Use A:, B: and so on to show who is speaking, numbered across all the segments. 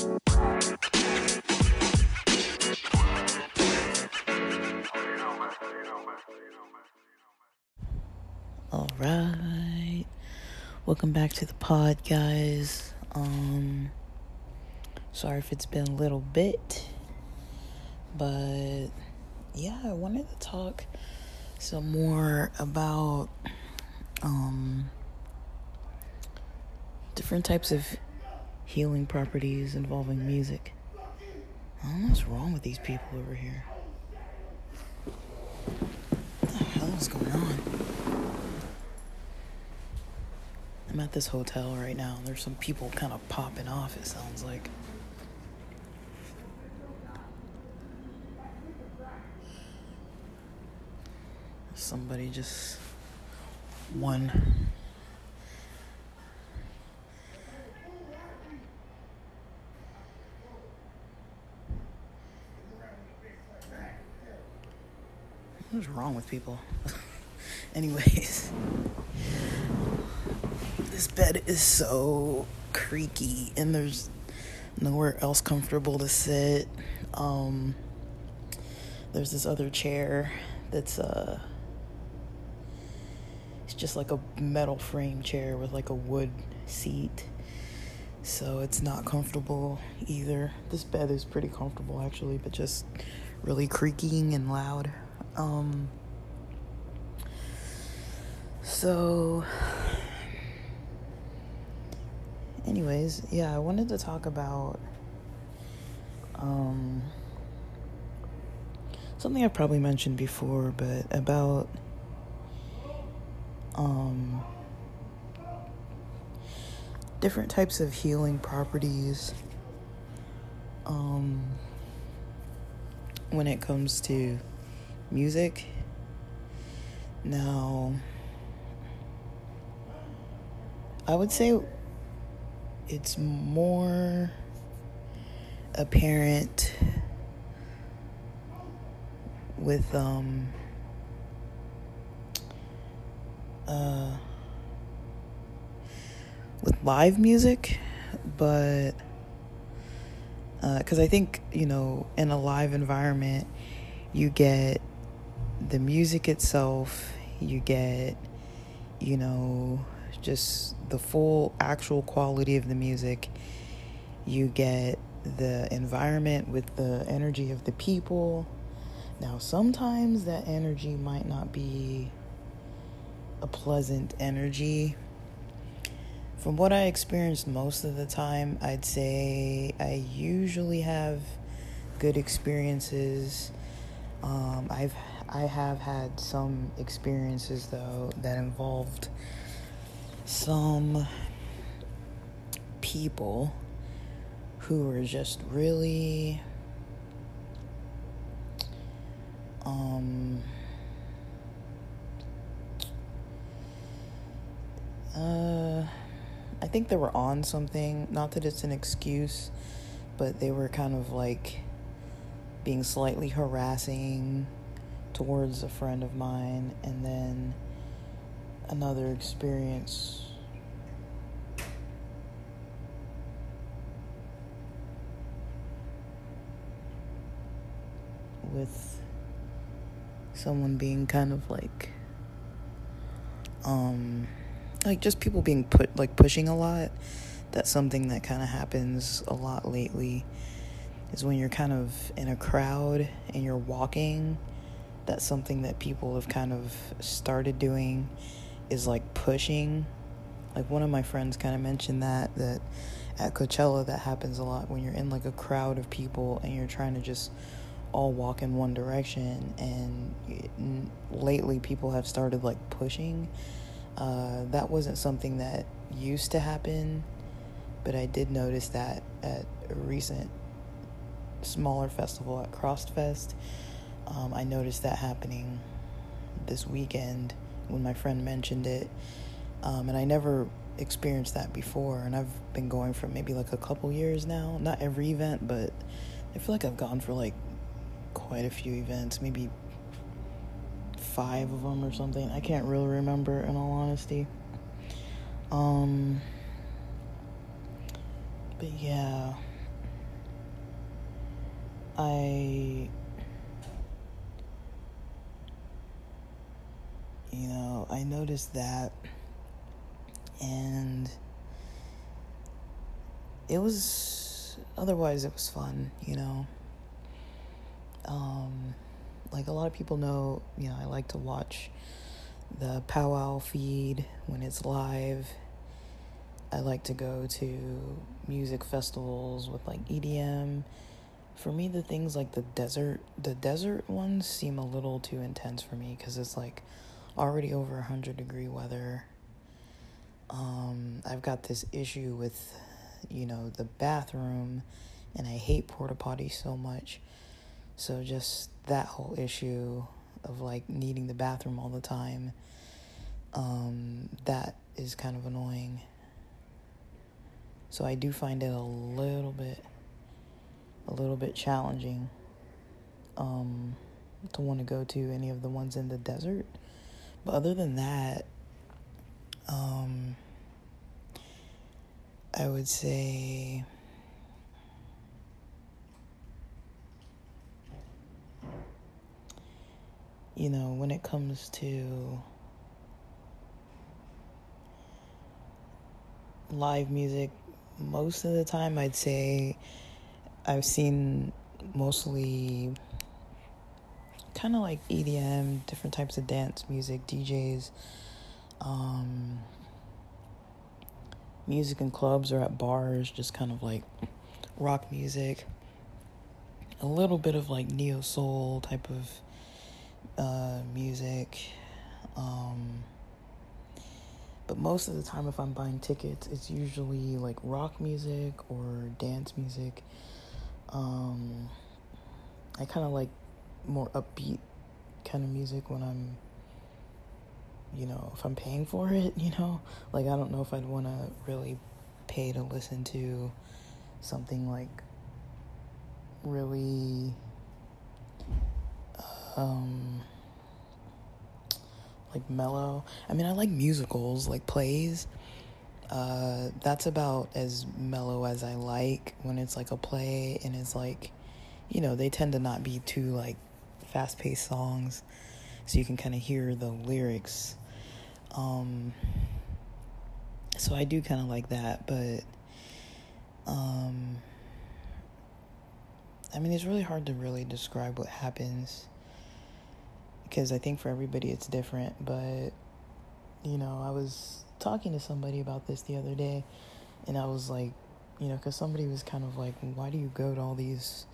A: All right. Welcome back to the pod, guys. Um sorry if it's been a little bit, but yeah, I wanted to talk some more about um different types of healing properties involving music. I don't know what's wrong with these people over here. What the hell is going on? I'm at this hotel right now. There's some people kind of popping off, it sounds like. Somebody just one What's wrong with people? Anyways, this bed is so creaky and there's nowhere else comfortable to sit. Um, there's this other chair that's uh it's just like a metal frame chair with like a wood seat. So it's not comfortable either. This bed is pretty comfortable actually, but just really creaking and loud. Um, so, anyways, yeah, I wanted to talk about um, something I've probably mentioned before, but about um, different types of healing properties um, when it comes to music. Now, I would say it's more apparent with um uh with live music but because uh, I think you know in a live environment you get the music itself, you get, you know, just the full actual quality of the music. You get the environment with the energy of the people. Now, sometimes that energy might not be a pleasant energy. From what I experienced most of the time, I'd say I usually have good experiences. Um, I've I have had some experiences though that involved some people who were just really um uh I think they were on something, not that it's an excuse, but they were kind of like being slightly harassing towards a friend of mine, and then another experience. With someone being kind of like um like just people being put like pushing a lot. That's something that kind of happens a lot lately is when you're kind of in a crowd and you're walking that's something that people have kind of started doing is like pushing. Like one of my friends kind of mentioned that that at Coachella that happens a lot when you're in like a crowd of people and you're trying to just all walk in one direction and lately people have started like pushing uh, that wasn't something that used to happen but i did notice that at a recent smaller festival at CRSSD Fest um, I noticed that happening this weekend when my friend mentioned it. Um, and I never experienced that before. And I've been going for maybe like a couple years now. Not every event, but I feel like I've gone for like quite a few events, maybe five of them or something. I can't really remember in all honesty. Um, but yeah. I you know, I noticed that and it was otherwise it was fun, you know. Um like a lot of people know, you know, I like to watch the powwow feed when it's live. I like to go to music festivals with like EDM. For me, the things like the desert, the desert ones seem a little too intense for me because it's like already over 100 degree weather. Um, I've got this issue with, you know, the bathroom, and I hate porta potties so much. So just that whole issue of like needing the bathroom all the time, um, that is kind of annoying. So I do find it a little bit, a little bit challenging um, to want to go to any of the ones in the desert. But other than that, um, I would say. You know, when it comes to live music, most of the time I'd say I've seen mostly kind of like EDM, different types of dance music, DJs, um, music in clubs or at bars, just kind of like rock music, a little bit of like neo soul type of uh, music. Um, but most of the time, if I'm buying tickets, it's usually like rock music or dance music. Um, I kind of like more upbeat kind of music when I'm you know, if I'm paying for it, you know, like I don't know if I'd want to really pay to listen to something like really um like mellow. I mean, I like musicals, like plays. Uh that's about as mellow as I like when it's like a play and it's like you know, they tend to not be too like fast paced songs, so you can kind of hear the lyrics. Um, so I do kind of like that, but um, I mean, it's really hard to really describe what happens because I think for everybody it's different. But you know, I was talking to somebody about this the other day, and I was like, you know, because somebody was kind of like, why do you go to all these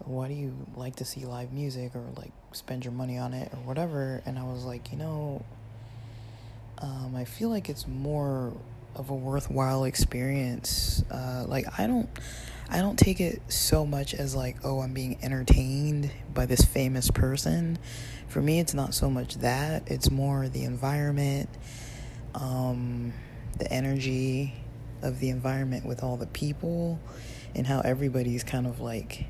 A: why do you like to see live music or like spend your money on it or whatever? And i was like you know um, i feel like it's more of a worthwhile experience. Uh, like i don't i don't take it so much as like oh i'm being entertained by this famous person. For me it's not so much that. It's more the environment um, the energy of the environment with all the people and how everybody's kind of like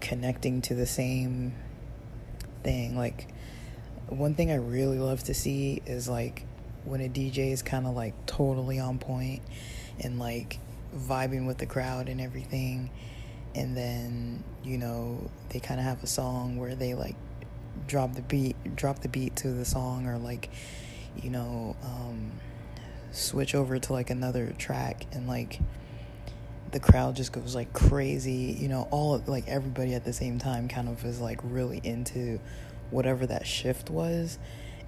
A: connecting to the same thing. Like, one thing I really love to see is like when a DJ is kind of like totally on point and like vibing with the crowd and everything. And then, you know, they kind of have a song where they like drop the beat, drop the beat to the song or like, you know, um, switch over to like another track and like the crowd just goes like crazy you know all like everybody at the same time kind of is like really into whatever that shift was.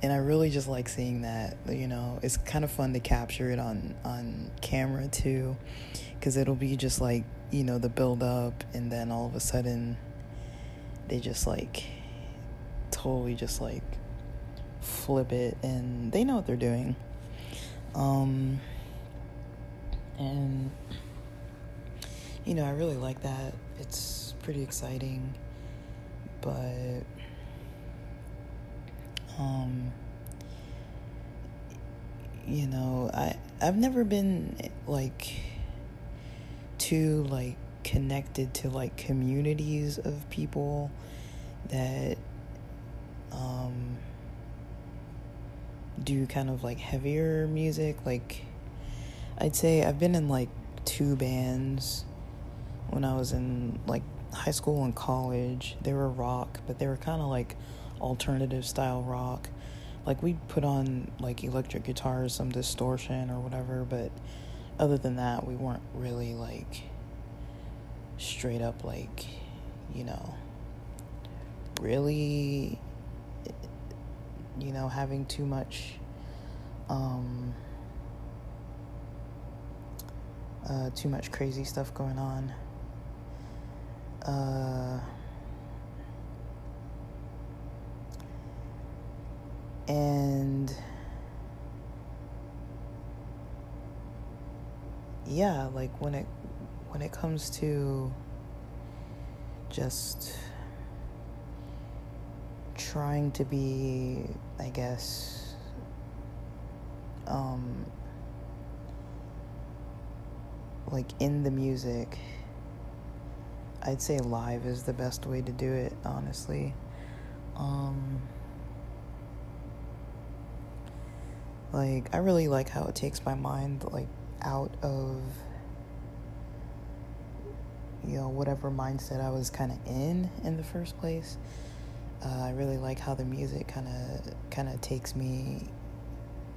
A: And i really just like seeing that you know it's kind of fun to capture it on on camera too because it'll be just like you know the build up and then all of a sudden they just like totally just like flip it and they know what they're doing. Um and you know, I really like that. It's pretty exciting, but um you know, I I've never been like too like connected to like communities of people that um do kind of like heavier music like I'd say I've been in like two bands when I was in like high school and college, they were rock, but they were kind of like alternative style rock. Like we'd put on like electric guitars, some distortion or whatever, but other than that, we weren't really like straight up like, you know, really you know, having too much um uh, too much crazy stuff going on. Uh, and yeah, like when it when it comes to just trying to be, I guess, um, like in the music, I'd say live is the best way to do it, honestly. Um, like I really like how it takes my mind like out of you know whatever mindset I was kind of in in the first place. Uh, I really like how the music kind of kind of takes me,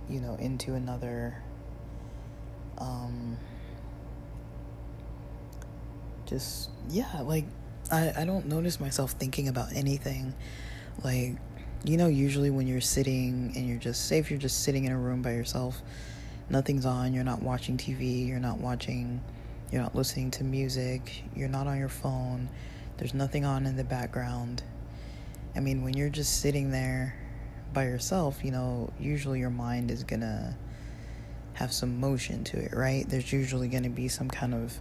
A: you know, into another. Um, just yeah like I, I don't notice myself thinking about anything. Like you know usually when you're sitting and you're just say if you're just sitting in a room by yourself nothing's on you're not watching tv you're not watching you're not listening to music you're not on your phone there's nothing on in the background. I mean when you're just sitting there by yourself you know usually your mind is gonna have some motion to it right? There's usually gonna be some kind of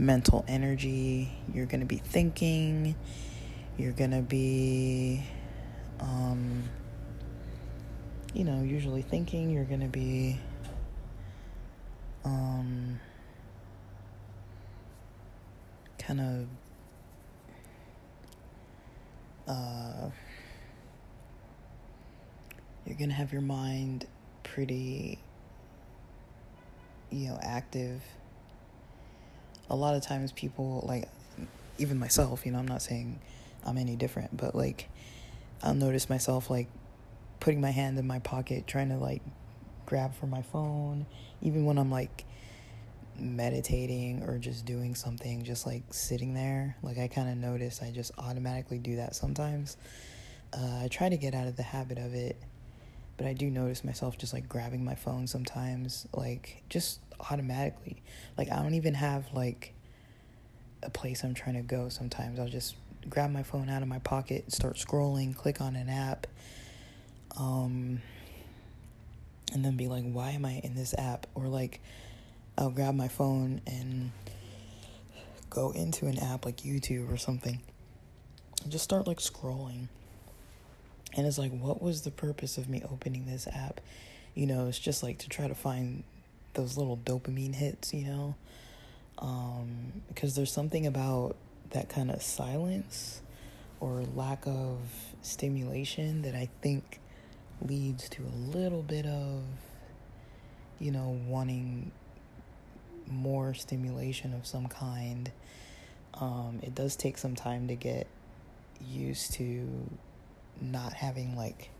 A: mental energy. You're going to be thinking. You're going to be, um, you know, usually thinking. You're going to be, um, kind of, uh, you're going to have your mind pretty, you know, active a lot of times people like even myself, you know, I'm not saying I'm any different, but like I'll notice myself like putting my hand in my pocket trying to like grab for my phone even when I'm like meditating or just doing something just like sitting there like I kind of notice I just automatically do that sometimes. Uh, I try to get out of the habit of it but I do notice myself just like grabbing my phone sometimes like just automatically. Like I don't even have like a place I'm trying to go sometimes. I'll just grab my phone out of my pocket, start scrolling, click on an app. Um and then be like, why am I in this app? Or like I'll grab my phone and go into an app like YouTube or something. And just start like scrolling. And it's like, what was the purpose of me opening this app? You know, it's just like to try to find those little dopamine hits, you know? Um, because there's something about that kind of silence or lack of stimulation that I think leads to a little bit of, you know, wanting more stimulation of some kind. Um, it does take some time to get used to not having like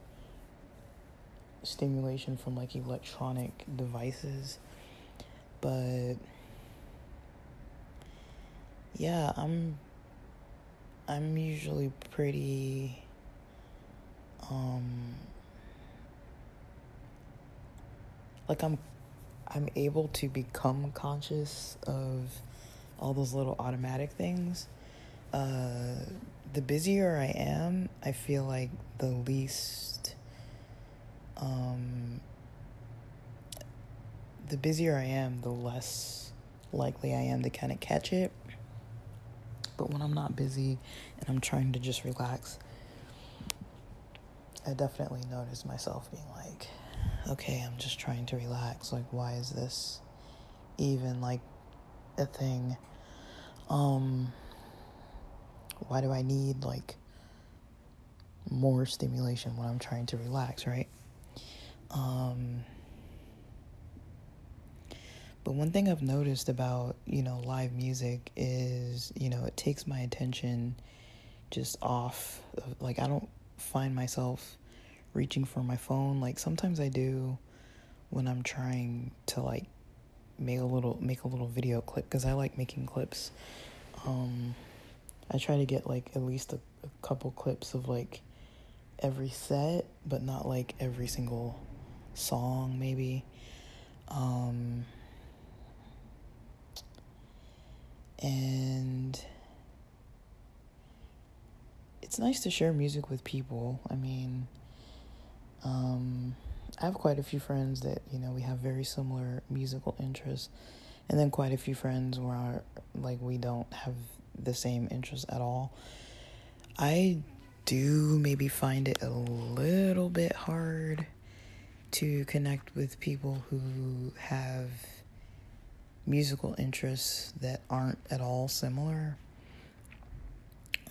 A: stimulation from like electronic devices. But yeah, I'm I'm usually pretty um like I'm I'm able to become conscious of all those little automatic things. Uh the busier I am, I feel like the least um, the busier I am, the less likely I am to kind of catch it. But when I'm not busy and I'm trying to just relax, I definitely notice myself being like, okay, I'm just trying to relax. Like, why is this even like a thing? Um, why do I need like more stimulation when I'm trying to relax, right? Um, But one thing I've noticed about, you know, live music is, you know, it takes my attention just off. Of, like, I don't find myself reaching for my phone. Like, sometimes I do when I'm trying to, like, make a little make a little video clip because I like making clips. Um, I try to get like at least a, a couple clips of like every set, but not like every single song, maybe. Um, and it's nice to share music with people. I mean, um, I have quite a few friends that, you know, we have very similar musical interests. And then quite a few friends where, like, we don't have the same interests at all. I do maybe find it a little bit hard to connect with people who have musical interests that aren't at all similar.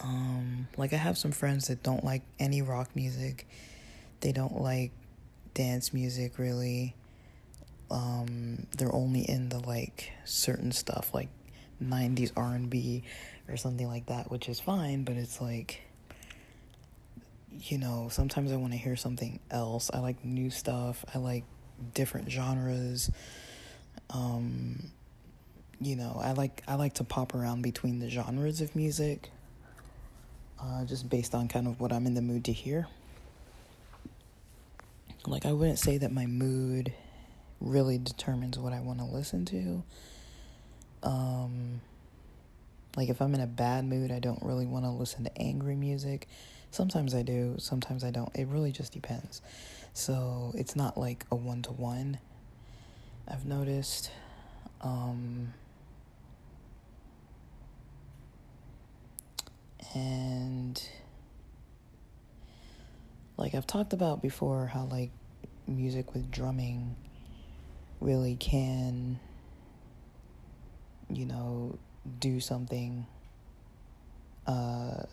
A: Um, like I have some friends that don't like any rock music. They don't like dance music really. Um, they're only into like certain stuff like 90s R&B or something like that, which is fine, but it's like you know, sometimes I want to hear something else. I like new stuff. I like different genres. Um, you know, I like I like to pop around between the genres of music, uh, just based on kind of what I'm in the mood to hear. Like I wouldn't say that my mood really determines what I want to listen to. Um, like if I'm in a bad mood, I don't really want to listen to angry music. Sometimes I do, sometimes I don't. It really just depends. So it's not like a one to one. I've noticed. Um, and like I've talked about before, how like music with drumming really can, you know, do something uh,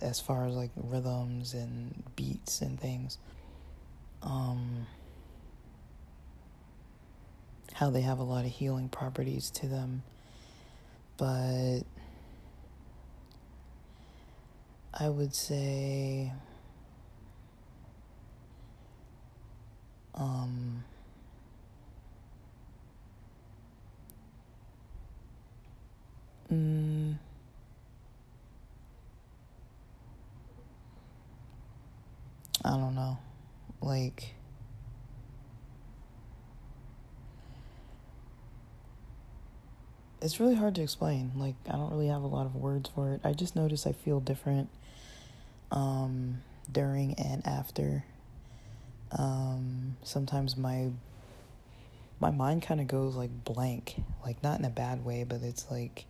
A: as far as like rhythms and beats and things. Um, how they have a lot of healing properties to them. But I would say um, mm, I don't know. Like, it's really hard to explain. Like, I don't really have a lot of words for it. I just notice I feel different um, during and after. Um, sometimes my my mind kind of goes like blank, like not in a bad way, but it's like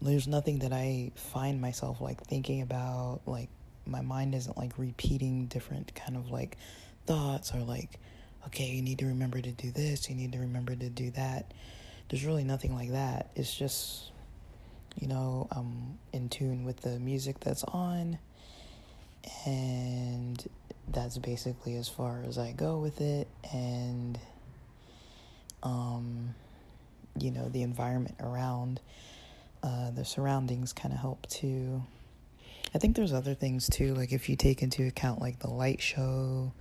A: there's nothing that I find myself like thinking about, like my mind isn't like repeating different kind of like thoughts or like okay you need to remember to do this you need to remember to do that. There's really nothing like that. It's just you know i'm in tune with the music that's on and that's basically as far as i go with it. And um you know the environment around uh, the surroundings kind of help to I think there's other things too, like if you take into account like the light show,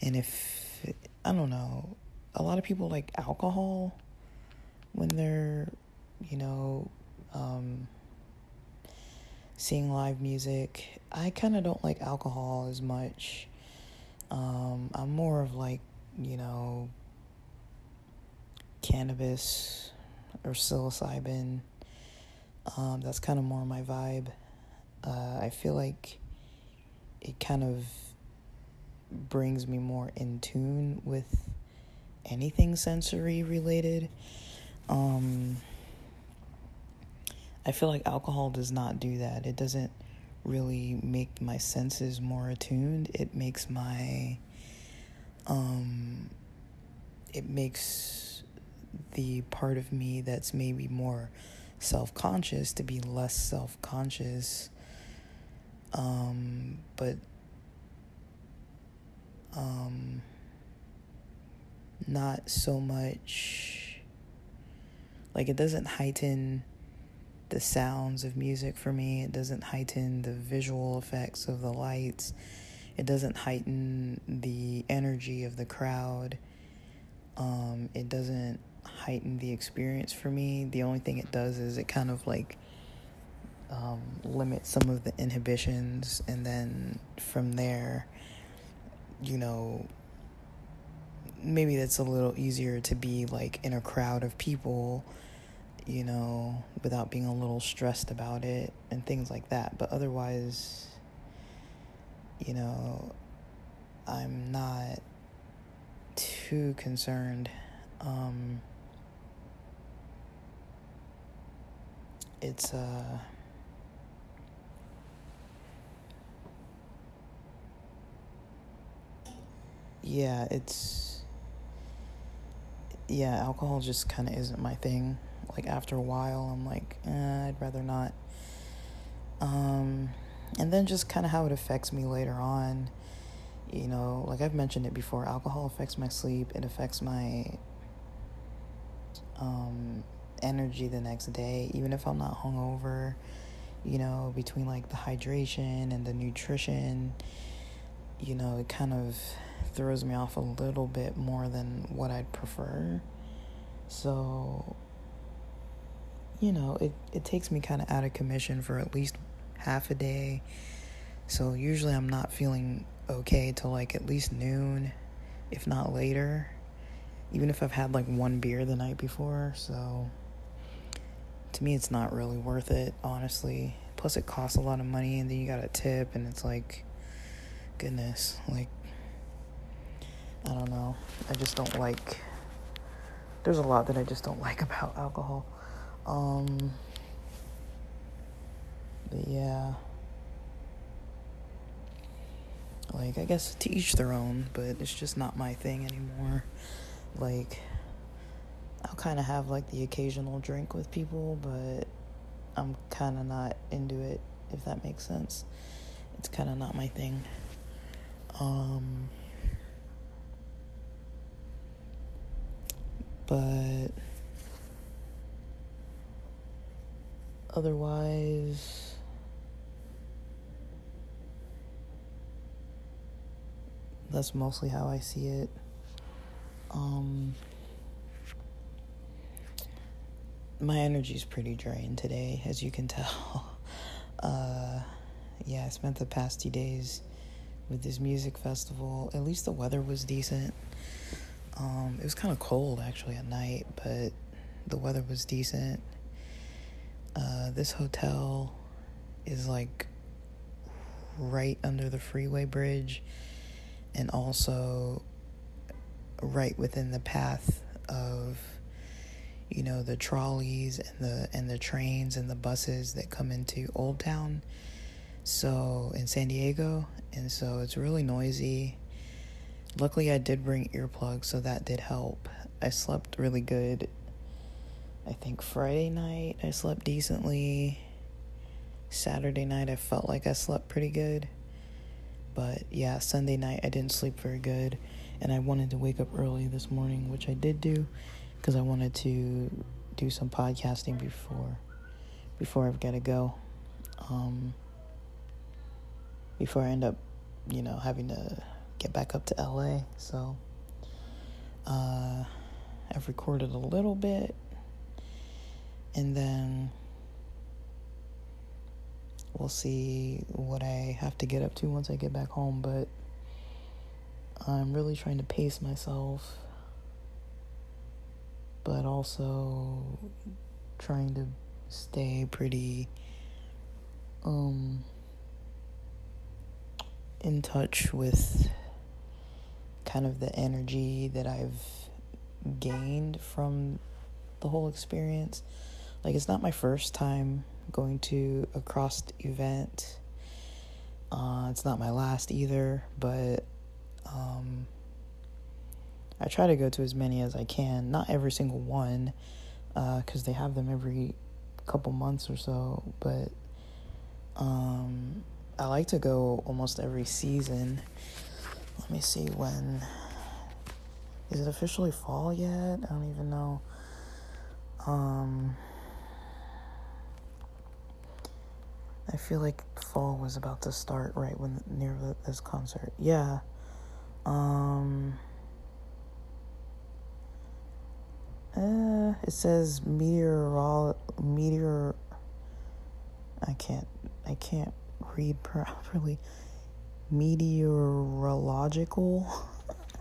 A: and if I don't know, a lot of people like alcohol when they're, you know, um, seeing live music. I kind of don't like alcohol as much. Um, I'm more of like, you know, cannabis or psilocybin. Um, that's kind of more my vibe. Uh, I feel like it kind of brings me more in tune with anything sensory related. Um, I feel like alcohol does not do that. It doesn't really make my senses more attuned. It makes my um it makes the part of me that's maybe more self-conscious to be less self-conscious um, but um, not so much Like it doesn't heighten the sounds of music for me. It doesn't heighten the visual effects of the lights. It doesn't heighten the energy of the crowd. Um, it doesn't heighten the experience for me. The only thing it does is it kind of like um, limits some of the inhibitions, and then from there, you know, maybe that's a little easier to be like in a crowd of people, you know, without being a little stressed about it and things like that. But otherwise, you know, I'm not too concerned. Um, it's uh yeah it's yeah alcohol just kind of isn't my thing. Like after a while i'm like eh, i'd rather not. Um and then just kind of how it affects me later on. You know like i've mentioned it before alcohol affects my sleep it affects my um energy the next day, even if I'm not hungover, you know, between like the hydration and the nutrition, you know, it kind of throws me off a little bit more than what I'd prefer. So, you know, it, it takes me kind of out of commission for at least half a day. So, usually I'm not feeling okay till like at least noon, if not later, even if I've had like one beer the night before. So, to me, it's not really worth it, honestly. Plus, it costs a lot of money, and then you got a tip, and it's like, goodness, like, I don't know. I just don't like. There's a lot that I just don't like about alcohol. Um, but yeah. Like, I guess to each their own, but it's just not my thing anymore. Like, I'll kind of have like the occasional drink with people, but I'm kind of not into it, if that makes sense. It's kind of not my thing. Um, but otherwise, that's mostly how I see it. Um, my energy's pretty drained today, as you can tell. Uh, yeah, I spent the past two days with this music festival. At least the weather was decent. Um, it was kind of cold actually at night, but the weather was decent. Uh, this hotel is like right under the freeway bridge and also right within the path of you know the trolleys and the and the trains and the buses that come into Old Town so in San Diego and so it's really noisy. Luckily I did bring earplugs so that did help. I slept really good. I think Friday night I slept decently. Saturday night I felt like I slept pretty good. But yeah Sunday night I didn't sleep very good. And I wanted to wake up early this morning which I did do because I wanted to do some podcasting before before I've got to go. Um, before I end up, you know, having to get back up to LA. So uh, I've recorded a little bit and then we'll see what I have to get up to once I get back home. But I'm really trying to pace myself but also trying to stay pretty um in touch with kind of the energy that I've gained from the whole experience. Like it's not my first time going to a CRSSD event. Uh, it's not my last either, but um, I try to go to as many as I can. Not every single one, because uh, they have them every couple months or so. But um, I like to go almost every season. Let me see when. Is it officially fall yet? I don't even know. Um, I feel like fall was about to start right when near this concert. Yeah. Um. Uh, it says meteorol meteor. I can't. I can't read properly. Meteorological.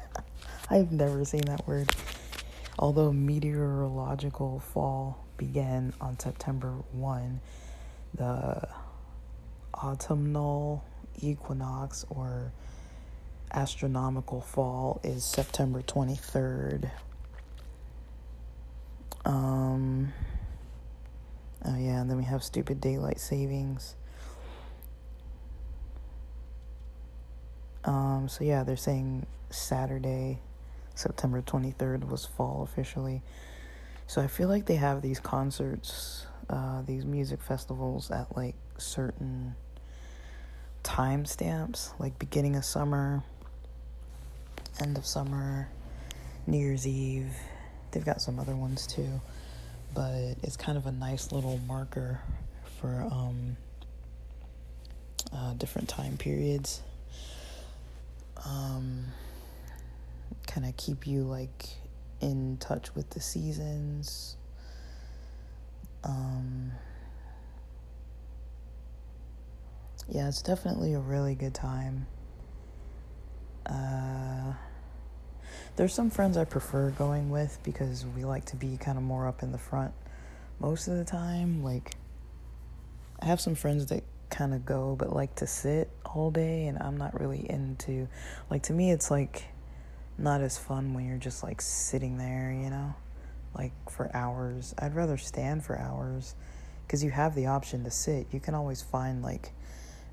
A: I've never seen that word. Although meteorological fall began on September 1, the autumnal equinox or astronomical fall is September 23rd. Um, oh, yeah, and then we have stupid daylight savings. Um, so, yeah, they're saying Saturday, September 23rd was fall officially. So, I feel like they have these concerts, uh, these music festivals at like certain timestamps, like beginning of summer, end of summer, New Year's Eve. They've got some other ones too, but it's kind of a nice little marker for um, uh, different time periods. Um, kind of keep you like in touch with the seasons. Um, yeah, it's definitely a really good time. Uh, there's some friends I prefer going with because we like to be kind of more up in the front most of the time. Like, I have some friends that kind of go but like to sit all day, and I'm not really into. Like, to me, it's like not as fun when you're just like sitting there, you know, like for hours. I'd rather stand for hours because you have the option to sit. You can always find like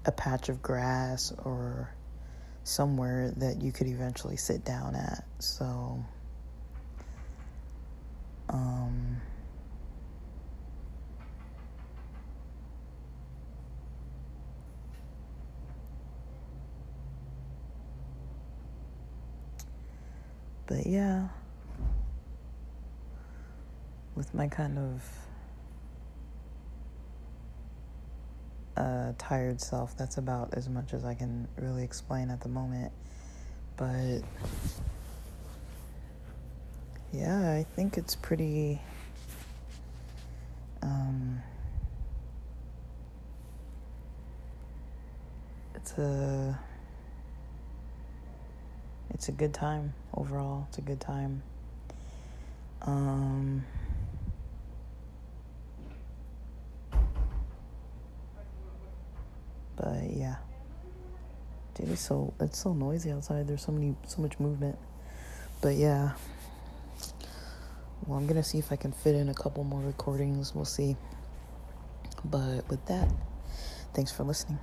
A: a patch of grass or somewhere that you could eventually sit down at. So, um, but yeah, with my kind of uh, tired self. That's about as much as I can really explain at the moment. But yeah, I think it's pretty. Um, it's a it's a good time overall. It's a good time. Um, But yeah. Dude, it's so it's so noisy outside. There's so many so much movement. But yeah. Well, I'm gonna see if I can fit in a couple more recordings. We'll see. But with that, thanks for listening.